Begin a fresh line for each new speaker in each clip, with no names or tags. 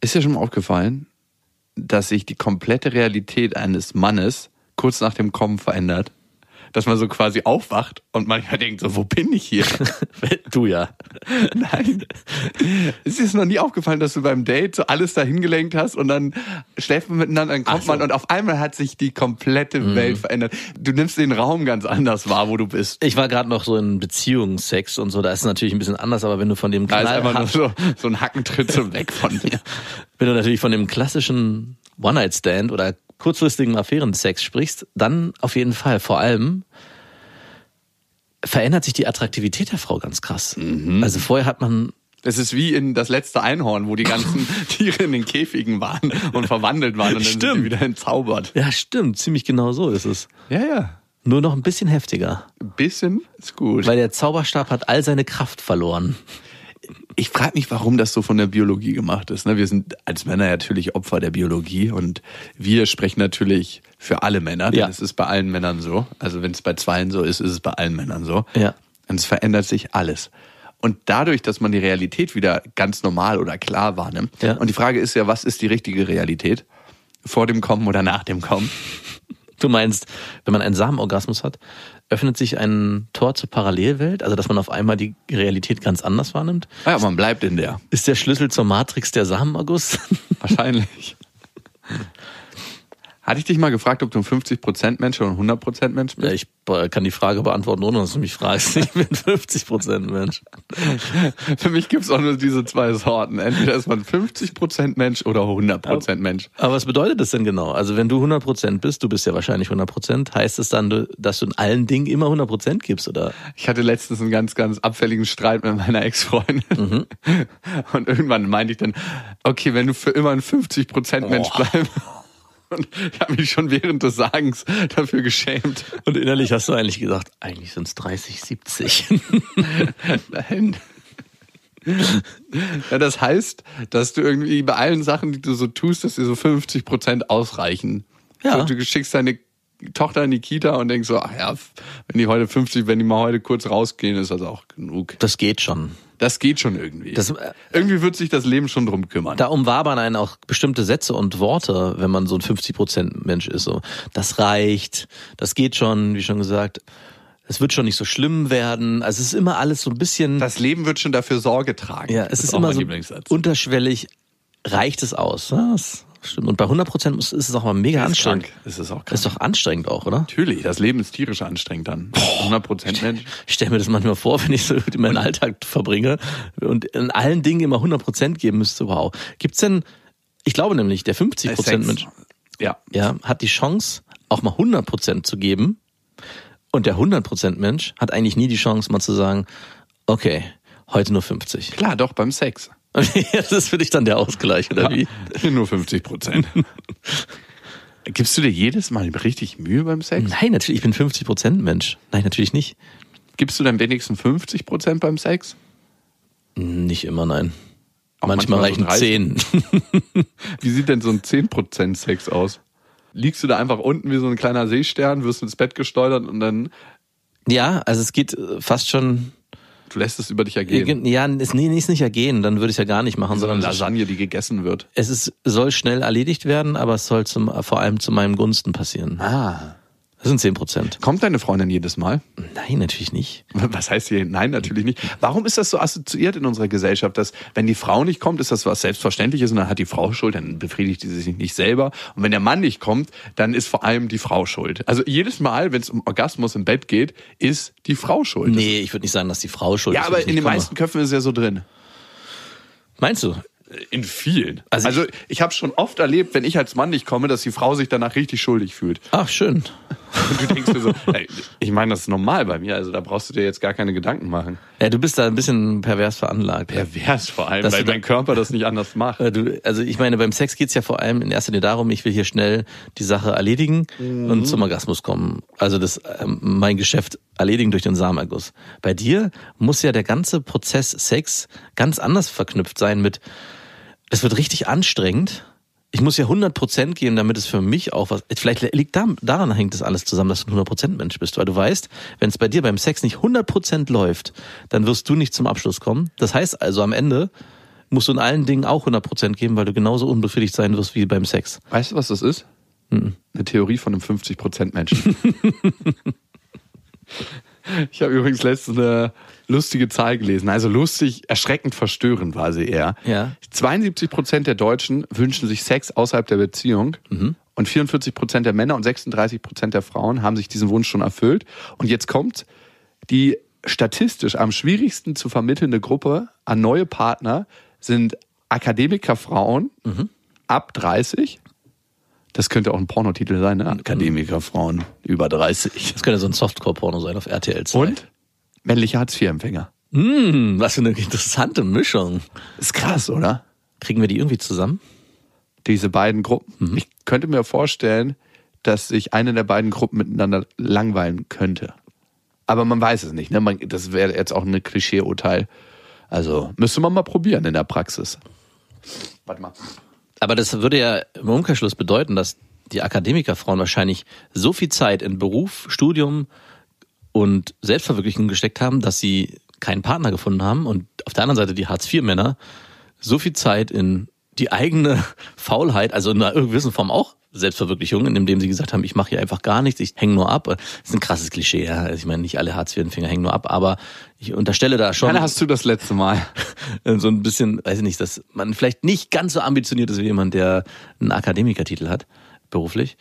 Ist dir schon mal aufgefallen, dass sich die komplette Realität eines Mannes kurz nach dem Kommen verändert? Dass man so quasi aufwacht und manchmal denkt so, wo bin ich hier?
du ja.
Nein. Es ist noch nie aufgefallen, dass du beim Date so alles dahin gelenkt hast und dann schläft man miteinander, dann kommt so. man und auf einmal hat sich die komplette mhm. Welt verändert. Du nimmst den Raum ganz anders wahr, wo du bist.
Ich war gerade noch so in Beziehungssex und so, da ist es natürlich ein bisschen anders, aber wenn du von dem
Da ist einfach nur so, so ein Hackentritt so weg von mir.
Wenn du natürlich von dem klassischen One-Night-Stand oder kurzfristigen Affärensex sprichst, dann auf jeden Fall. Vor allem verändert sich die Attraktivität der Frau ganz krass. Mhm. Also vorher hat man
es ist wie in das letzte Einhorn, wo die ganzen Tiere in den Käfigen waren und verwandelt waren und dann stimmt. sind wieder entzaubert.
Ja, stimmt. Ziemlich genau so ist es.
Ja, ja.
Nur noch ein bisschen heftiger.
Ein bisschen ist gut.
Weil der Zauberstab hat all seine Kraft verloren
ich frage mich, warum das so von der Biologie gemacht ist. Ne? Wir sind als Männer natürlich Opfer der Biologie und wir sprechen natürlich für alle Männer, denn ja. es ist bei allen Männern so. Also wenn es bei zweien so ist, ist es bei allen Männern so.
Ja.
Und es verändert sich alles. Und dadurch, dass man die Realität wieder ganz normal oder klar wahrnimmt. Ja. Und die Frage ist ja, was ist die richtige Realität? Vor dem Kommen oder nach dem Kommen?
Du meinst, wenn man einen Samenorgasmus hat, öffnet sich ein Tor zur Parallelwelt, also dass man auf einmal die Realität ganz anders wahrnimmt.
Ja, man bleibt in der.
Ist der Schlüssel zur Matrix der Samenerguss?
Wahrscheinlich. Hatte ich dich mal gefragt, ob du ein 50% Mensch oder ein 100% Mensch bist?
Ja, ich kann die Frage beantworten, ohne dass du mich fragst. Ich bin 50% Mensch.
Für mich gibt's auch nur diese zwei Sorten. Entweder ist man 50% Mensch oder 100% Mensch.
Aber was bedeutet das denn genau? Also wenn du 100% bist, du bist ja wahrscheinlich 100%, heißt es dann, dass du in allen Dingen immer 100% gibst, oder?
Ich hatte letztens einen ganz, ganz abfälligen Streit mit meiner Ex-Freundin. Mhm. Und irgendwann meinte ich dann, okay, wenn du für immer ein 50% Mensch oh. bleibst, und ich habe mich schon während des Sagens dafür geschämt.
Und innerlich hast du eigentlich gesagt, eigentlich sind es 30, 70.
Nein. Ja, das heißt, dass du irgendwie bei allen Sachen, die du so tust, dass dir so 50 Prozent ausreichen. Ja. du schickst deine Tochter in die Kita und denkst so, ach ja, wenn die heute 50, wenn die mal heute kurz rausgehen, ist das auch genug.
Das geht schon.
Das geht schon irgendwie. Das, äh, irgendwie wird sich das Leben schon drum kümmern.
Da umwabern einen auch bestimmte Sätze und Worte, wenn man so ein 50% Mensch ist. So, das reicht, das geht schon, wie schon gesagt. Es wird schon nicht so schlimm werden. Also es ist immer alles so ein bisschen.
Das Leben wird schon dafür Sorge tragen.
Ja, es ist, ist immer so unterschwellig. Reicht es aus? Das Stimmt. Und bei 100 Prozent ist es auch mal mega ist anstrengend.
Krank. Ist es auch
krank. Ist doch anstrengend auch, oder?
Natürlich. Das Leben ist tierisch anstrengend dann. 100 Prozent Mensch.
Ich stelle mir das manchmal vor, wenn ich so meinen Alltag verbringe und in allen Dingen immer 100 Prozent geben müsste. Wow. Gibt's denn, ich glaube nämlich, der 50 Prozent Mensch,
ja.
ja, hat die Chance, auch mal 100 Prozent zu geben. Und der 100 Prozent Mensch hat eigentlich nie die Chance, mal zu sagen, okay, heute nur 50.
Klar, doch, beim Sex.
das ist für dich dann der Ausgleich, oder wie?
Nur 50 Prozent. Gibst du dir jedes Mal richtig Mühe beim Sex?
Nein, natürlich, ich bin 50 Prozent Mensch. Nein, natürlich nicht.
Gibst du dann wenigstens 50 Prozent beim Sex?
Nicht immer, nein. Auch manchmal, manchmal reichen so
10. wie sieht denn so ein 10 Prozent Sex aus? Liegst du da einfach unten wie so ein kleiner Seestern, wirst ins Bett gesteuert und dann...
Ja, also es geht fast schon
Du lässt es über dich ergehen.
Ja, es, nee, ist nicht ergehen, dann würde ich es ja gar nicht machen.
So sondern Lasagne, die gegessen wird.
Es ist, soll schnell erledigt werden, aber es soll zum, vor allem zu meinem Gunsten passieren.
Ah.
Das sind zehn Prozent.
Kommt deine Freundin jedes Mal?
Nein, natürlich nicht.
Was heißt hier? Nein, natürlich nicht. Warum ist das so assoziiert in unserer Gesellschaft, dass wenn die Frau nicht kommt, ist das was Selbstverständliches und dann hat die Frau Schuld, dann befriedigt sie sich nicht selber. Und wenn der Mann nicht kommt, dann ist vor allem die Frau schuld. Also jedes Mal, wenn es um Orgasmus im Bett geht, ist die Frau schuld.
Nee, ich würde nicht sagen, dass die Frau schuld
ja,
ist.
Ja, aber in den komme. meisten Köpfen ist es ja so drin.
Meinst du?
In vielen. Also, also ich, ich habe schon oft erlebt, wenn ich als Mann nicht komme, dass die Frau sich danach richtig schuldig fühlt.
Ach, schön.
Und du denkst dir so, ey, ich meine, das ist normal bei mir, also da brauchst du dir jetzt gar keine Gedanken machen.
Ja, du bist da ein bisschen pervers veranlagt.
Pervers vor allem,
Dass
weil dein Körper das nicht anders macht.
Äh, Du, also ich meine, beim Sex geht's ja vor allem in erster Linie darum, ich will hier schnell die Sache erledigen und zum Orgasmus kommen. Also das ähm, mein Geschäft erledigen durch den Samenerguss. Bei dir muss ja der ganze Prozess Sex ganz anders verknüpft sein mit, es wird richtig anstrengend. Ich muss ja 100% geben, damit es für mich auch was, vielleicht liegt da, daran hängt das alles zusammen, dass du ein 100% Mensch bist, weil du weißt, wenn es bei dir beim Sex nicht 100% läuft, dann wirst du nicht zum Abschluss kommen. Das heißt also am Ende musst du in allen Dingen auch 100% geben, weil du genauso unbefriedigt sein wirst wie beim Sex.
Weißt du, was das ist? Eine Theorie von einem 50% Menschen. ich habe übrigens letztens eine lustige Zahl gelesen. Also lustig, erschreckend verstörend war sie eher.
Ja.
72% der Deutschen wünschen sich Sex außerhalb der Beziehung. Und 44% der Männer und 36% der Frauen haben sich diesen Wunsch schon erfüllt. Und jetzt kommt die statistisch am schwierigsten zu vermittelnde Gruppe an neue Partner sind Akademikerfrauen ab 30. Das könnte auch ein Pornotitel sein, ne? Akademikerfrauen über 30.
Das könnte so ein Softcore-Porno sein auf RTL 2.
Und männliche Hartz-IV-Empfänger.
Hm, was für eine interessante Mischung.
Ist krass, oder?
Kriegen wir die irgendwie zusammen?
Diese beiden Gruppen. Ich könnte mir vorstellen, dass sich eine der beiden Gruppen miteinander langweilen könnte. Aber man weiß es nicht. Ne? Man, das wäre jetzt auch ein Klischee-Urteil. Also müsste man mal probieren in der Praxis. Warte mal.
Aber das würde ja im Umkehrschluss bedeuten, dass die Akademikerfrauen wahrscheinlich so viel Zeit in Beruf, Studium und Selbstverwirklichung gesteckt haben, dass sie keinen Partner gefunden haben und auf der anderen Seite die Hartz-IV-Männer so viel Zeit in die eigene Faulheit, also in einer gewissen Form auch Selbstverwirklichung, indem sie gesagt haben, ich mache hier einfach gar nichts, ich hänge nur ab. Das ist ein krasses Klischee, ja. Also ich meine, nicht alle Hartz-IV-Empfänger hängen nur ab, aber ich unterstelle da schon
Wann hast du das letzte Mal?
so ein bisschen, weiß ich nicht, dass man vielleicht nicht ganz so ambitioniert ist wie jemand, der einen Akademikertitel hat, beruflich.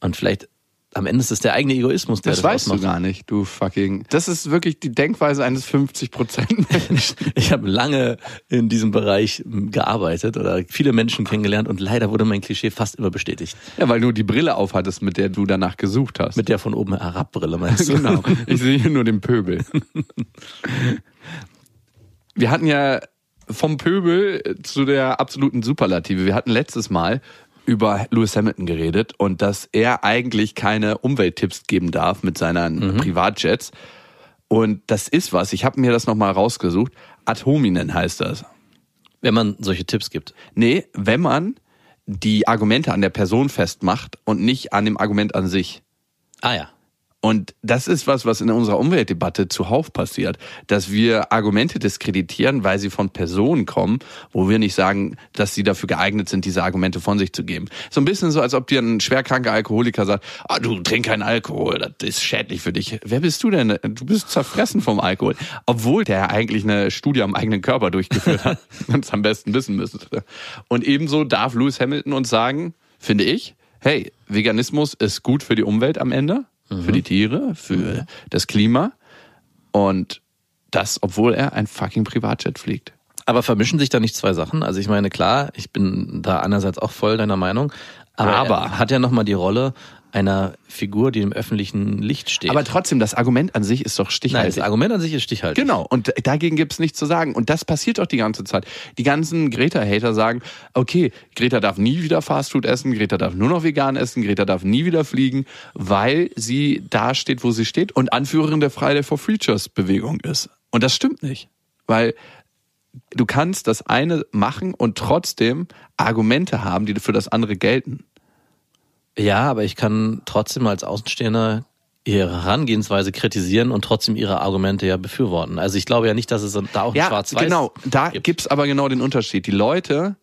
Und vielleicht am Ende ist es der eigene Egoismus, der
Das,
das,
weißt du
ausmacht.
gar nicht, du fucking. Das ist wirklich die Denkweise eines 50% Menschen.
Ich habe lange in diesem Bereich m, gearbeitet oder viele Menschen kennengelernt und leider wurde mein Klischee fast immer bestätigt.
ja, weil du die Brille aufhattest, mit der du danach gesucht hast.
Mit der von oben herab Brille meinst du?
genau. Ich sehe hier nur den Pöbel. Wir hatten ja vom Pöbel zu der absoluten Superlative. Wir hatten letztes Mal über Lewis Hamilton geredet und dass er eigentlich keine Umwelttipps geben darf mit seinen Privatjets. Und das ist was. Ich habe mir das nochmal rausgesucht. Ad hominem heißt das.
Wenn man solche Tipps gibt.
Nee, wenn man die Argumente an der Person festmacht und nicht an dem Argument an sich.
Ah ja.
Und das ist was, was in unserer Umweltdebatte zuhauf passiert, dass wir Argumente diskreditieren, weil sie von Personen kommen, wo wir nicht sagen, dass sie dafür geeignet sind, diese Argumente von sich zu geben. So ein bisschen so, als ob dir ein schwerkranker Alkoholiker sagt, ah, du trink keinen Alkohol, das ist schädlich für dich. Wer bist du denn? Du bist zerfressen vom Alkohol. Obwohl der eigentlich eine Studie am eigenen Körper durchgeführt hat und es am besten wissen müsste. Und ebenso darf Lewis Hamilton uns sagen, finde ich, hey, Veganismus ist gut für die Umwelt am Ende, für die Tiere, für das Klima und das, obwohl er ein fucking Privatjet fliegt.
Aber vermischen sich da nicht zwei Sachen? Also ich meine, klar, ich bin da einerseits auch voll deiner Meinung, aber,
Aber-
er hat ja nochmal die Rolle einer Figur, die im öffentlichen Licht steht.
Aber trotzdem, das Argument an sich ist doch
Nein,
stichhaltig.
das Argument an sich ist stichhaltig.
Genau, und dagegen gibt's nichts zu sagen. Und das passiert doch die ganze Zeit. Die ganzen Greta-Hater sagen, okay, Greta darf nie wieder Fastfood essen, Greta darf nur noch vegan essen, Greta darf nie wieder fliegen, weil sie da steht, wo sie steht und Anführerin der Friday for Futures Bewegung ist. Und das stimmt nicht. Weil du kannst das eine machen und trotzdem Argumente haben, die für das andere gelten.
Ja, aber ich kann trotzdem als Außenstehender ihre Herangehensweise kritisieren und trotzdem ihre Argumente ja befürworten. Also ich glaube ja nicht, dass es da auch ein
Ja,
Schwarz-Weiß
genau. Da
gibt.
gibt's aber genau den Unterschied. Die Leute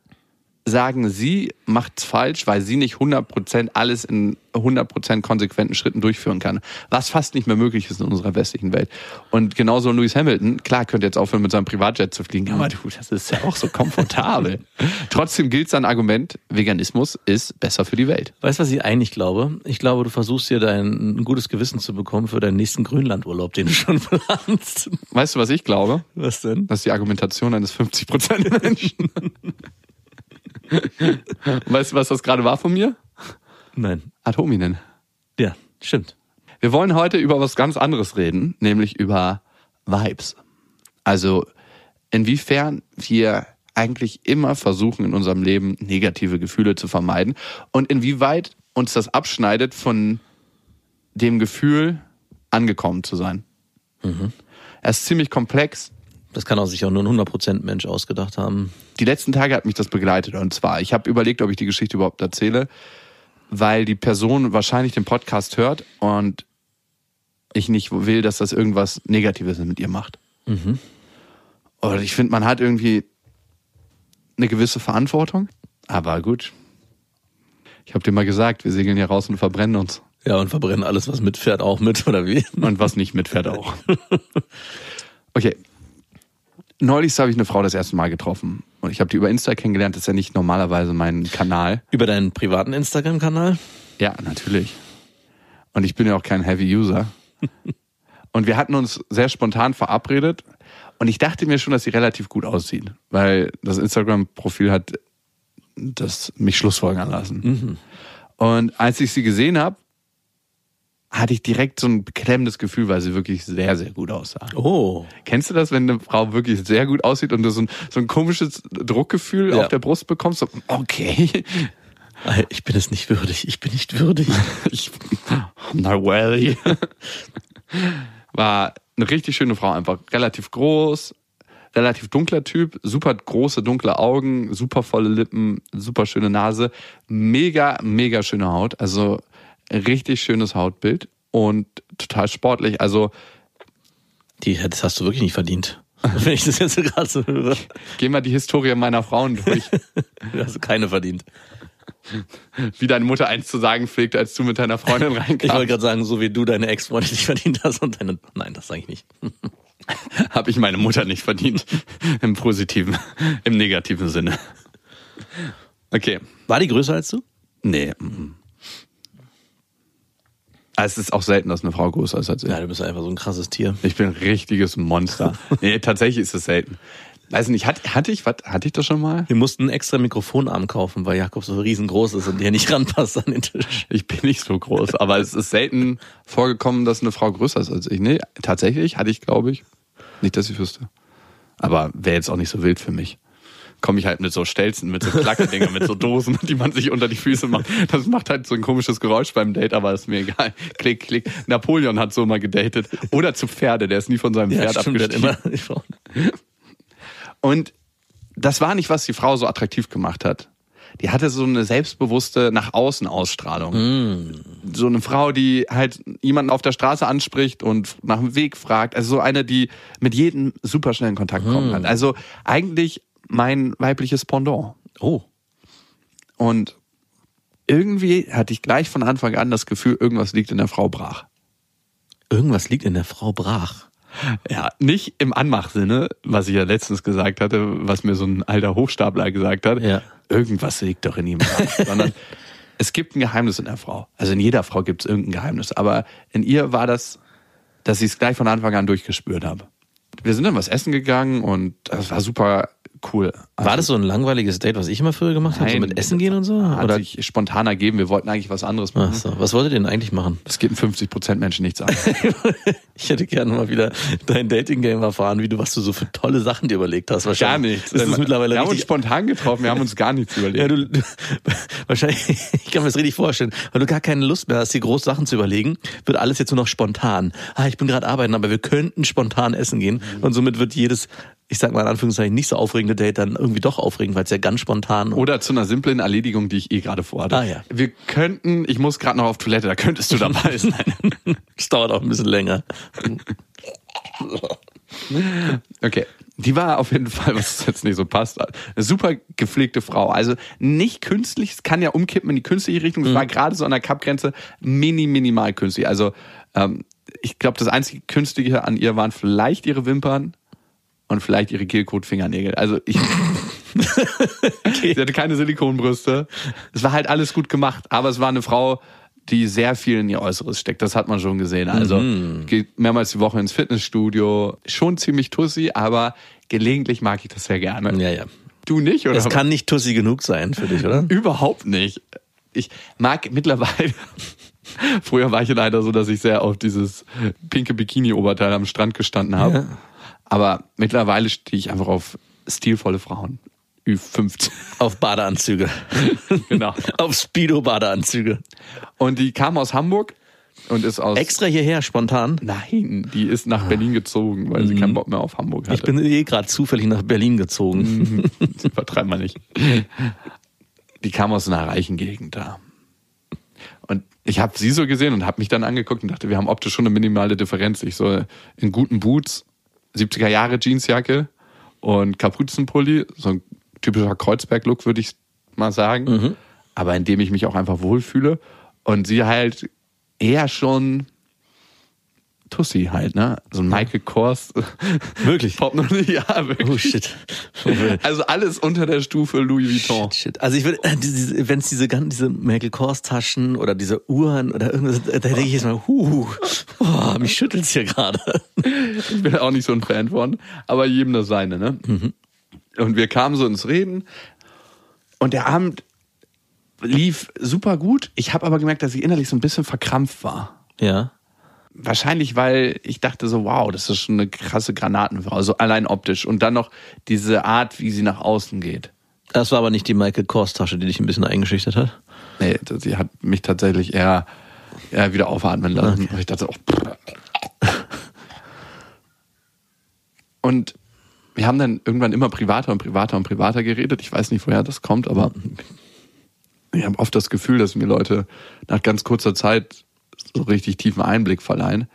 sagen, sie macht's falsch, weil sie nicht 100% alles in 100% konsequenten Schritten durchführen kann. Was fast nicht mehr möglich ist in unserer westlichen Welt. Und genauso Lewis Hamilton, klar, könnte jetzt aufhören, mit seinem Privatjet zu fliegen, aber du, das ist ja auch so komfortabel. Trotzdem gilt sein Argument, Veganismus ist besser für die Welt.
Weißt du, was ich eigentlich glaube? Ich glaube, du versuchst dir dein ein gutes Gewissen zu bekommen für deinen nächsten Grönlandurlaub, den du schon planst.
Weißt du, was ich glaube?
Was denn?
Das ist die Argumentation eines 50% Menschen. weißt du, was das gerade war von mir?
Nein.
Ad hominem.
Ja, stimmt.
Wir wollen heute über was ganz anderes reden, nämlich über Vibes. Also inwiefern wir eigentlich immer versuchen in unserem Leben negative Gefühle zu vermeiden und inwieweit uns das abschneidet von dem Gefühl, angekommen zu sein. Mhm. Er ist ziemlich komplex.
Das kann auch sich auch nur ein 100% Mensch ausgedacht haben.
Die letzten Tage hat mich das begleitet und zwar, ich habe überlegt, ob ich die Geschichte überhaupt erzähle, weil die Person wahrscheinlich den Podcast hört und ich nicht will, dass das irgendwas Negatives mit ihr macht. Mhm. Und ich finde, man hat irgendwie eine gewisse Verantwortung. Aber gut. Ich habe dir mal gesagt, wir segeln hier raus und verbrennen uns.
Ja, und verbrennen alles, was mitfährt, auch mit, oder wie?
Und was nicht mitfährt auch. Okay. Neulich habe ich eine Frau das erste Mal getroffen. Und ich habe die über Insta kennengelernt. Das ist ja nicht normalerweise mein Kanal.
Über deinen privaten Instagram-Kanal?
Ja, natürlich. Und ich bin ja auch kein Heavy-User. und wir hatten uns sehr spontan verabredet. Und ich dachte mir schon, dass sie relativ gut aussieht, weil das Instagram-Profil hat das mich schlussfolgern lassen. Mhm. Und als ich sie gesehen habe, hatte ich direkt so ein beklemmendes Gefühl, weil sie wirklich sehr, sehr gut aussah.
Oh.
Kennst du das, wenn eine Frau wirklich sehr gut aussieht und du so ein, so ein komisches Druckgefühl ja. auf der Brust bekommst? So, okay.
Ich bin es nicht würdig, ich bin nicht würdig.
ich, na well. War eine richtig schöne Frau, einfach relativ groß, relativ dunkler Typ, super große dunkle Augen, super volle Lippen, super schöne Nase, mega, mega schöne Haut, also richtig schönes Hautbild und total sportlich, also
die, das hast du wirklich nicht verdient. Wenn ich das jetzt gerade so höre.
Geh mal die Historie meiner Frauen durch.
du hast keine verdient.
Wie deine Mutter eins zu sagen pflegte, als du mit deiner Freundin reinkamst.
Ich wollte gerade sagen, so wie du deine Ex-Freundin nicht verdient hast und deine. Nein, das sage ich nicht.
Habe ich meine Mutter nicht verdient. Im positiven, im negativen Sinne. Okay.
War die größer als du?
Nee. Also es ist auch selten, dass eine Frau größer ist als ich.
Ja, du bist einfach so ein krasses Tier.
Ich bin ein richtiges Monster. nee, tatsächlich ist es selten. Weiß nicht, hatte, hatte ich, was, hatte ich das schon mal?
Wir mussten einen extra Mikrofonarm kaufen, weil Jakob so riesengroß ist und der nicht ranpasst an den Tisch.
Ich bin nicht so groß, aber es ist selten vorgekommen, dass eine Frau größer ist als ich. Nee, tatsächlich hatte ich, glaube ich. Nicht, dass ich wüsste. Aber wäre jetzt auch nicht so wild für mich. Komme ich halt mit so Stelzen, mit so Klackedinger, mit so Dosen, die man sich unter die Füße macht. Das macht halt so ein komisches Geräusch beim Date, aber ist mir egal. Klick, klick. Napoleon hat so mal gedatet. Oder zu Pferde, der ist nie von seinem Pferd ja, stimmt, abgestiegen. Immer. Und das war nicht, was die Frau so attraktiv gemacht hat. Die hatte so eine selbstbewusste nach außen Ausstrahlung. Mm. So eine Frau, die halt jemanden auf der Straße anspricht und nach dem Weg fragt. Also so eine, die mit jedem super schnell in Kontakt kommen mm. kann. Also eigentlich mein weibliches Pendant.
Oh.
Und irgendwie hatte ich gleich von Anfang an das Gefühl, irgendwas liegt in der Frau brach.
Irgendwas liegt in der Frau brach.
Ja, nicht im Anmachsinne, was ich ja letztens gesagt hatte, was mir so ein alter Hochstapler gesagt hat. Ja. Irgendwas liegt doch in ihm, sondern es gibt ein Geheimnis in der Frau. Also in jeder Frau gibt es irgendein Geheimnis. Aber in ihr war das, dass ich es gleich von Anfang an durchgespürt habe. Wir sind dann was essen gegangen und das war super cool.
Also, war das so ein langweiliges Date, was ich immer früher gemacht habe? So mit Essen gehen und so?
Hat Oder? sich spontan ergeben. Wir wollten eigentlich was anderes machen. Ach
so. Was wolltet ihr denn eigentlich machen?
Das geht 50 Prozent Menschen nichts an.
ich hätte gerne mal wieder dein Dating-Game erfahren, wie du, was du so für tolle Sachen dir überlegt hast.
Wahrscheinlich. Gar nichts.
Ist das mittlerweile
wir haben uns spontan getroffen, wir haben uns gar nichts überlegt. Ja, du, du,
wahrscheinlich, ich kann mir das richtig vorstellen, weil du gar keine Lust mehr hast, dir groß Sachen zu überlegen, wird alles jetzt nur noch spontan. Ah, ich bin gerade arbeiten, aber wir könnten spontan essen gehen. Und somit wird jedes ich sag mal in Anführungszeichen, nicht so aufregende Date dann irgendwie doch aufregend, weil es ja ganz spontan
Oder zu einer simplen Erledigung, die ich eh gerade vorhatte.
Ah, ja.
Wir könnten, ich muss gerade noch auf Toilette, da könntest du dabei sein.
das dauert auch ein bisschen länger.
okay. Die war auf jeden Fall, was jetzt nicht so passt, eine super gepflegte Frau. Also nicht künstlich, es kann ja umkippen in die künstliche Richtung. Es mhm. war gerade so an der Kappgrenze mini, minimal künstlich. Also ähm, ich glaube, das einzige Künstliche an ihr waren vielleicht ihre Wimpern und vielleicht ihre Gelcoat-Fingernägel. Also ich. okay. Sie hatte keine Silikonbrüste. Es war halt alles gut gemacht, aber es war eine Frau, die sehr viel in ihr Äußeres steckt. Das hat man schon gesehen. Also mhm. geht mehrmals die Woche ins Fitnessstudio. Schon ziemlich tussi, aber gelegentlich mag ich das sehr gerne.
Ja, ja.
Du nicht, oder?
Es kann nicht tussi genug sein für dich, oder?
Überhaupt nicht. Ich mag mittlerweile Früher war ich leider so, dass ich sehr auf dieses pinke Bikini-Oberteil am Strand gestanden habe.
Ja.
Aber mittlerweile stehe ich einfach auf stilvolle Frauen. Ü15.
Auf Badeanzüge.
Genau.
Auf Speedo-Badeanzüge.
Und die kam aus Hamburg und ist aus.
Extra hierher, spontan.
Nein, die ist nach Berlin gezogen, weil sie keinen Bock mehr auf Hamburg hatte.
Ich bin eh gerade zufällig nach Berlin gezogen.
Das Übertreibt man nicht. Die kam aus einer reichen Gegend da. Und ich habe sie so gesehen und habe mich dann angeguckt und dachte, wir haben optisch schon eine minimale Differenz. Ich so in guten Boots, 70er Jahre Jeansjacke und Kapuzenpulli, so ein typischer Kreuzberg-Look, würde ich mal sagen. Aber in dem ich mich auch einfach wohlfühle. Und sie halt eher schon Tussi halt, ne? So ein Michael Kors.
Wirklich?
Pop noch nicht, ja, wirklich.
Oh shit.
Also alles unter der Stufe Louis Vuitton.
Shit. Also ich würde, wenn es diese ganzen, diese Michael Kors Taschen oder diese Uhren oder irgendwas, da denke ich jetzt mal, huh, oh, mich schüttelt's hier gerade.
Ich bin auch nicht so ein Fan von, aber jedem das seine, ne? Und wir kamen so ins Reden und der Abend lief super gut. Ich habe aber gemerkt, dass ich innerlich so ein bisschen verkrampft war.
Ja.
Wahrscheinlich, weil ich dachte so, wow, das ist schon eine krasse Granatenfrau, so allein optisch. Und dann noch diese Art, wie sie nach außen geht.
Das war aber nicht die Michael Kors Tasche, die dich ein bisschen eingeschüchtert hat.
Nee, sie hat mich tatsächlich eher, eher wieder aufatmen lassen. Und ich dachte, oh. Und wir haben dann irgendwann immer privater und privater und privater geredet. Ich weiß nicht, woher das kommt, aber ich habe oft das Gefühl, dass mir Leute nach ganz kurzer Zeit so richtig tiefen Einblick verleihen.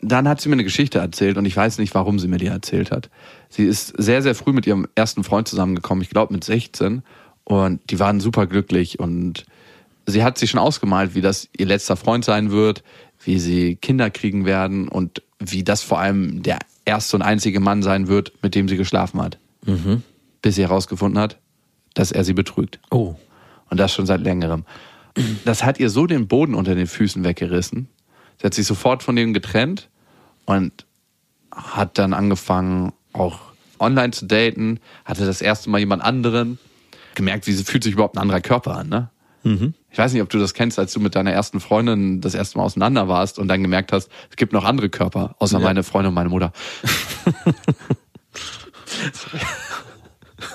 Dann hat sie mir eine Geschichte erzählt und ich weiß nicht, warum sie mir die erzählt hat. Sie ist sehr, sehr früh mit ihrem ersten Freund zusammengekommen, ich glaube mit 16. Und die waren super glücklich und sie hat sich schon ausgemalt, wie das ihr letzter Freund sein wird, wie sie Kinder kriegen werden und wie das vor allem der erste und einzige Mann sein wird, mit dem sie geschlafen hat. Bis sie herausgefunden hat, dass er sie betrügt.
Oh.
Und das schon seit längerem. Das hat ihr so den Boden unter den Füßen weggerissen. Sie hat sich sofort von dem getrennt und hat dann angefangen, auch online zu daten, hatte das erste Mal jemand anderen, gemerkt, wie sie fühlt sich überhaupt ein anderer Körper an, ne? Ich weiß nicht, ob du das kennst, als du mit deiner ersten Freundin das erste Mal auseinander warst und dann gemerkt hast, es gibt noch andere Körper, außer
Ja.
meine Freundin und meine Mutter.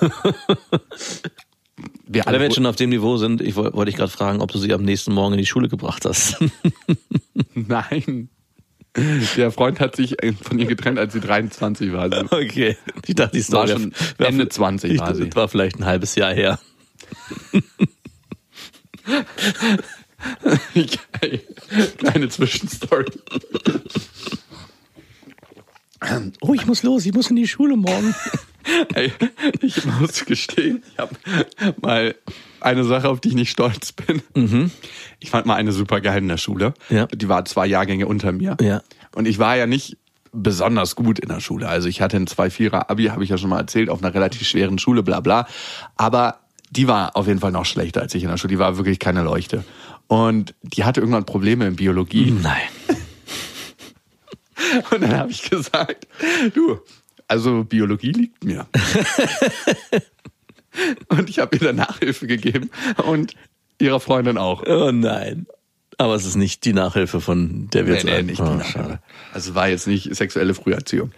Wir
Alle, schon auf dem Niveau sind, ich woll- wollte ich gerade fragen, ob du sie am nächsten Morgen in die Schule gebracht hast.
Nein. Der Freund hat sich äh, von ihr getrennt, als sie 23 war. Also
okay. Ich dachte, die
war
Story
schon
wär-
Ende 20
ich,
war sie.
Das war vielleicht ein halbes Jahr her.
Kleine Zwischenstory.
Oh, ich muss los, ich muss in die Schule morgen.
Ey, ich muss gestehen, ich habe mal eine Sache, auf die ich nicht stolz bin. Ich fand mal eine super geil in der Schule.
Ja.
Die war zwei Jahrgänge unter mir.
Ja.
Und ich war ja nicht besonders gut in der Schule. Also ich hatte ein 2-4er Abi, habe ich ja schon mal erzählt, auf einer relativ schweren Schule, bla bla. Aber die war auf jeden Fall noch schlechter als ich in der Schule. Die war wirklich keine Leuchte. Und die hatte irgendwann Probleme in Biologie.
Nein.
Und dann habe ich gesagt, du, also Biologie liegt mir. und ich habe ihr dann Nachhilfe gegeben und ihrer Freundin auch.
Oh nein. Aber es ist nicht die Nachhilfe, von der wir
Nee,
jetzt
nee,
reden.
nicht die
Oh,
Nachhilfe.
schade.
Also war jetzt nicht sexuelle Früherziehung.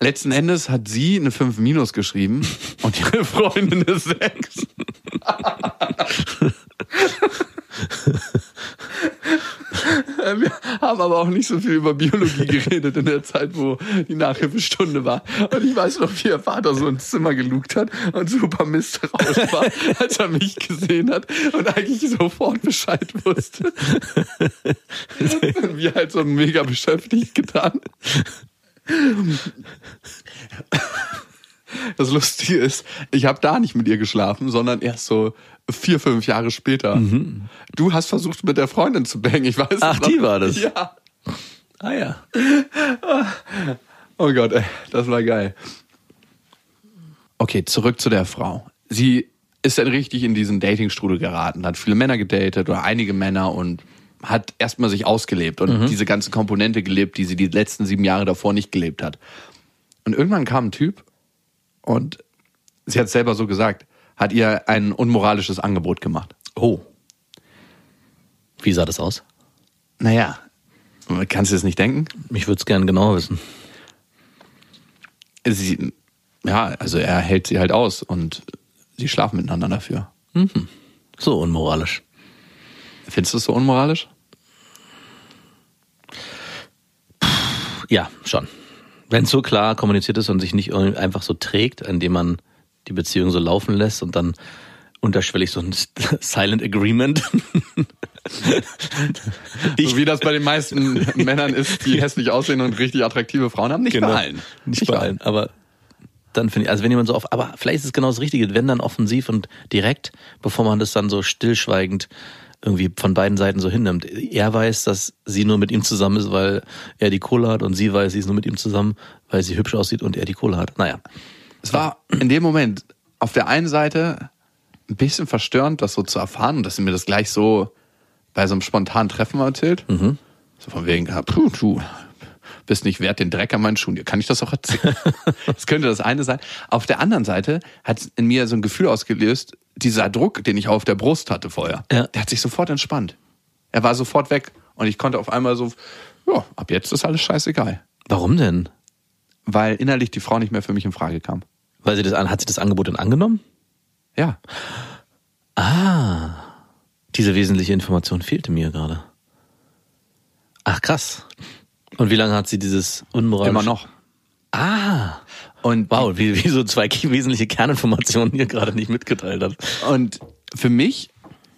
Letzten Endes hat sie eine 5 minus geschrieben und ihre Freundin eine 6. Wir haben aber auch nicht so viel über Biologie geredet in der Zeit, wo die Nachhilfestunde war. Und ich weiß noch, wie ihr Vater so ins Zimmer gelugt hat und super misstrauisch war, als er mich gesehen hat und eigentlich sofort Bescheid wusste. Und wir halt so mega beschäftigt getan. Das Lustige ist, ich habe da nicht mit ihr geschlafen, sondern erst so vier, fünf Jahre später. Du hast versucht, mit der Freundin zu bangen, ich weiß
Ach,
noch.
die war das?
Ja.
Ah ja.
Oh Gott, ey, das war geil. Okay, zurück zu der Frau. Sie ist dann richtig in diesen Datingstrudel geraten, hat viele Männer gedatet oder einige Männer und hat erstmal sich ausgelebt und diese ganze Komponente gelebt, die sie die letzten sieben Jahre davor nicht gelebt hat. Und irgendwann kam ein Typ und sie hat selber so gesagt, hat ihr ein unmoralisches Angebot gemacht.
Oh. Wie sah das aus?
Naja, kannst du es nicht denken?
Ich würde es gerne genauer wissen.
Sie, ja, also er hält sie halt aus und sie schlafen miteinander dafür.
So unmoralisch.
Findest du es so unmoralisch?
Ja, schon. Wenn es so klar kommuniziert ist und sich nicht einfach so trägt, indem man die Beziehung so laufen lässt und dann unterschwellig so ein Silent Agreement.
so wie das bei den meisten Männern ist, die hässlich aussehen und richtig attraktive Frauen haben. Nicht bei allen.
Nicht bei allen, aber dann finde ich, also wenn jemand so auf, aber vielleicht ist es genau das Richtige, wenn dann offensiv und direkt, bevor man das dann so stillschweigend irgendwie von beiden Seiten so hinnimmt. Er weiß, dass sie nur mit ihm zusammen ist, weil er die Kohle hat und sie weiß, sie ist nur mit ihm zusammen, weil sie hübsch aussieht und er die Kohle hat. Naja.
Es war in dem Moment auf der einen Seite ein bisschen verstörend, das so zu erfahren und dass sie mir das gleich so bei so einem spontanen Treffen erzählt.
Mhm.
So von wegen, ja, puh, du bist nicht wert den Dreck an meinen Schuhen. Dir kann ich das auch erzählen. das könnte das eine sein. Auf der anderen Seite hat in mir so ein Gefühl ausgelöst, dieser Druck, den ich auf der Brust hatte vorher,
Ja.
der hat sich sofort entspannt. Er war sofort weg und ich konnte auf einmal so, ja, ab jetzt ist alles scheißegal.
Warum denn?
Weil innerlich die Frau nicht mehr für mich in Frage kam.
Weil sie das an, hat sie das Angebot dann angenommen?
Ja.
Diese wesentliche Information fehlte mir gerade. Ach krass. Und wie lange hat sie dieses unmoralische?
Immer noch.
Ah.
Und
Wow, wie, wie so zwei wesentliche Kerninformationen hier gerade nicht mitgeteilt hat.
Und für mich,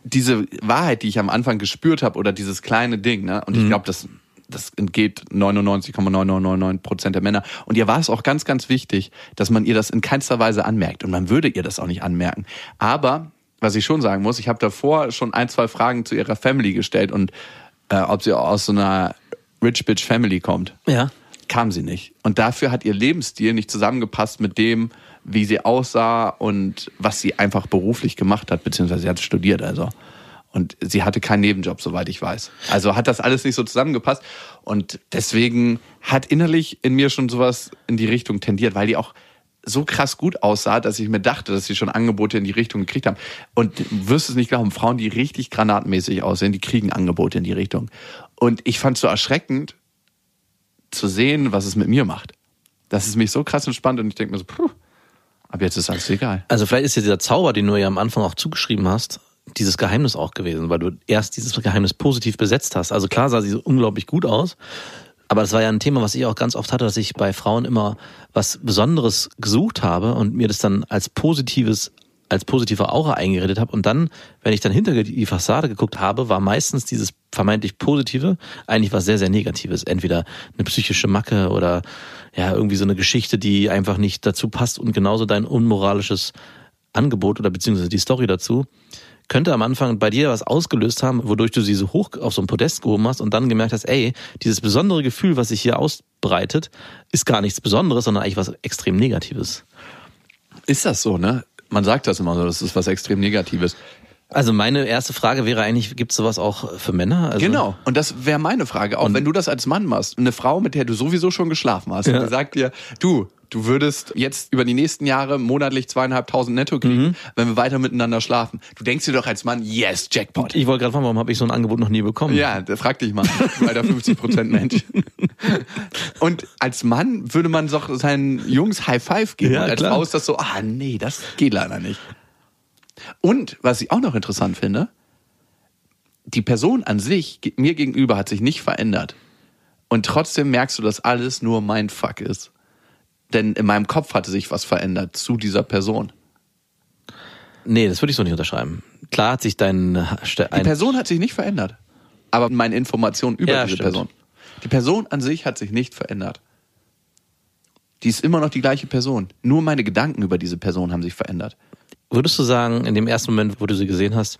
diese Wahrheit, die ich am Anfang gespürt habe, oder dieses kleine Ding, ne? Und ich glaube, das, das entgeht 99,999 Prozent der Männer. Und ihr war es auch ganz, ganz wichtig, dass man ihr das in keinster Weise anmerkt. Und man würde ihr das auch nicht anmerken. Aber, was ich schon sagen muss, ich habe davor schon ein, zwei Fragen zu ihrer Family gestellt und äh, ob sie aus so einer Rich Bitch Family kommt
Ja.
kam sie nicht. Und dafür hat ihr Lebensstil nicht zusammengepasst mit dem, wie sie aussah und was sie einfach beruflich gemacht hat, beziehungsweise sie hat studiert, also. Und sie hatte keinen Nebenjob, soweit ich weiß. Also hat das alles nicht so zusammengepasst. Und deswegen hat innerlich in mir schon sowas in die Richtung tendiert, weil die auch so krass gut aussah, dass ich mir dachte, dass sie schon Angebote in die Richtung gekriegt haben. Und du wirst es nicht glauben, Frauen, die richtig granatenmäßig aussehen, die kriegen Angebote in die Richtung. Und ich fand es so erschreckend, zu sehen, was es mit mir macht. Das ist mich so krass entspannt und ich denke mir so, puh, ab jetzt ist alles egal.
Also vielleicht ist ja dieser Zauber, den du ja am Anfang auch zugeschrieben hast, dieses Geheimnis auch gewesen, weil du erst dieses Geheimnis positiv besetzt hast. Also klar sah sie so unglaublich gut aus, aber das war ja ein Thema, was ich auch ganz oft hatte, dass ich bei Frauen immer was Besonderes gesucht habe und mir das dann als positives als positive Aura eingeredet habe und dann, wenn ich dann hinter die Fassade geguckt habe, war meistens dieses vermeintlich Positive eigentlich was sehr, sehr Negatives. Entweder eine psychische Macke oder ja, irgendwie so eine Geschichte, die einfach nicht dazu passt und genauso dein unmoralisches Angebot oder beziehungsweise die Story dazu könnte am Anfang bei dir was ausgelöst haben, wodurch du sie so hoch auf so ein Podest gehoben hast und dann gemerkt hast, ey, dieses besondere Gefühl, was sich hier ausbreitet, ist gar nichts Besonderes, sondern eigentlich was extrem Negatives.
Ist das so, ne? Man sagt das immer so, das ist was extrem Negatives.
Also meine erste Frage wäre eigentlich, gibt es sowas auch für Männer? Also,
Genau. Und das wäre meine Frage. Auch wenn du das als Mann machst, eine Frau, mit der du sowieso schon geschlafen hast,
Ja.
und die sagt dir, du, du würdest jetzt über die nächsten Jahre monatlich zweieinhalbtausend netto kriegen, wenn wir weiter miteinander schlafen. Du denkst dir doch als Mann, yes, Jackpot.
Ich wollte gerade fragen, warum habe ich so ein Angebot noch nie bekommen?
Ja, da frag dich mal, du alter 50% Mensch. Und als Mann würde man doch seinen Jungs High Five geben.
Ja,
und als
klar.
Frau ist das so, ah nee, das geht leider nicht. Und was ich auch noch interessant finde, die Person an sich, mir gegenüber, hat sich nicht verändert. Und trotzdem merkst du, dass alles nur mein Fuck ist. Denn in meinem Kopf hatte sich was verändert zu dieser Person.
Nee, das würde ich so nicht unterschreiben. Klar hat sich dein...
Die Person hat sich nicht verändert. Aber meine Informationen über
Ja,
diese
stimmt.
Person. Die Person an sich hat sich nicht verändert. Die ist immer noch die gleiche Person. Nur meine Gedanken über diese Person haben sich verändert.
Würdest du sagen, in dem ersten Moment, wo du sie gesehen hast,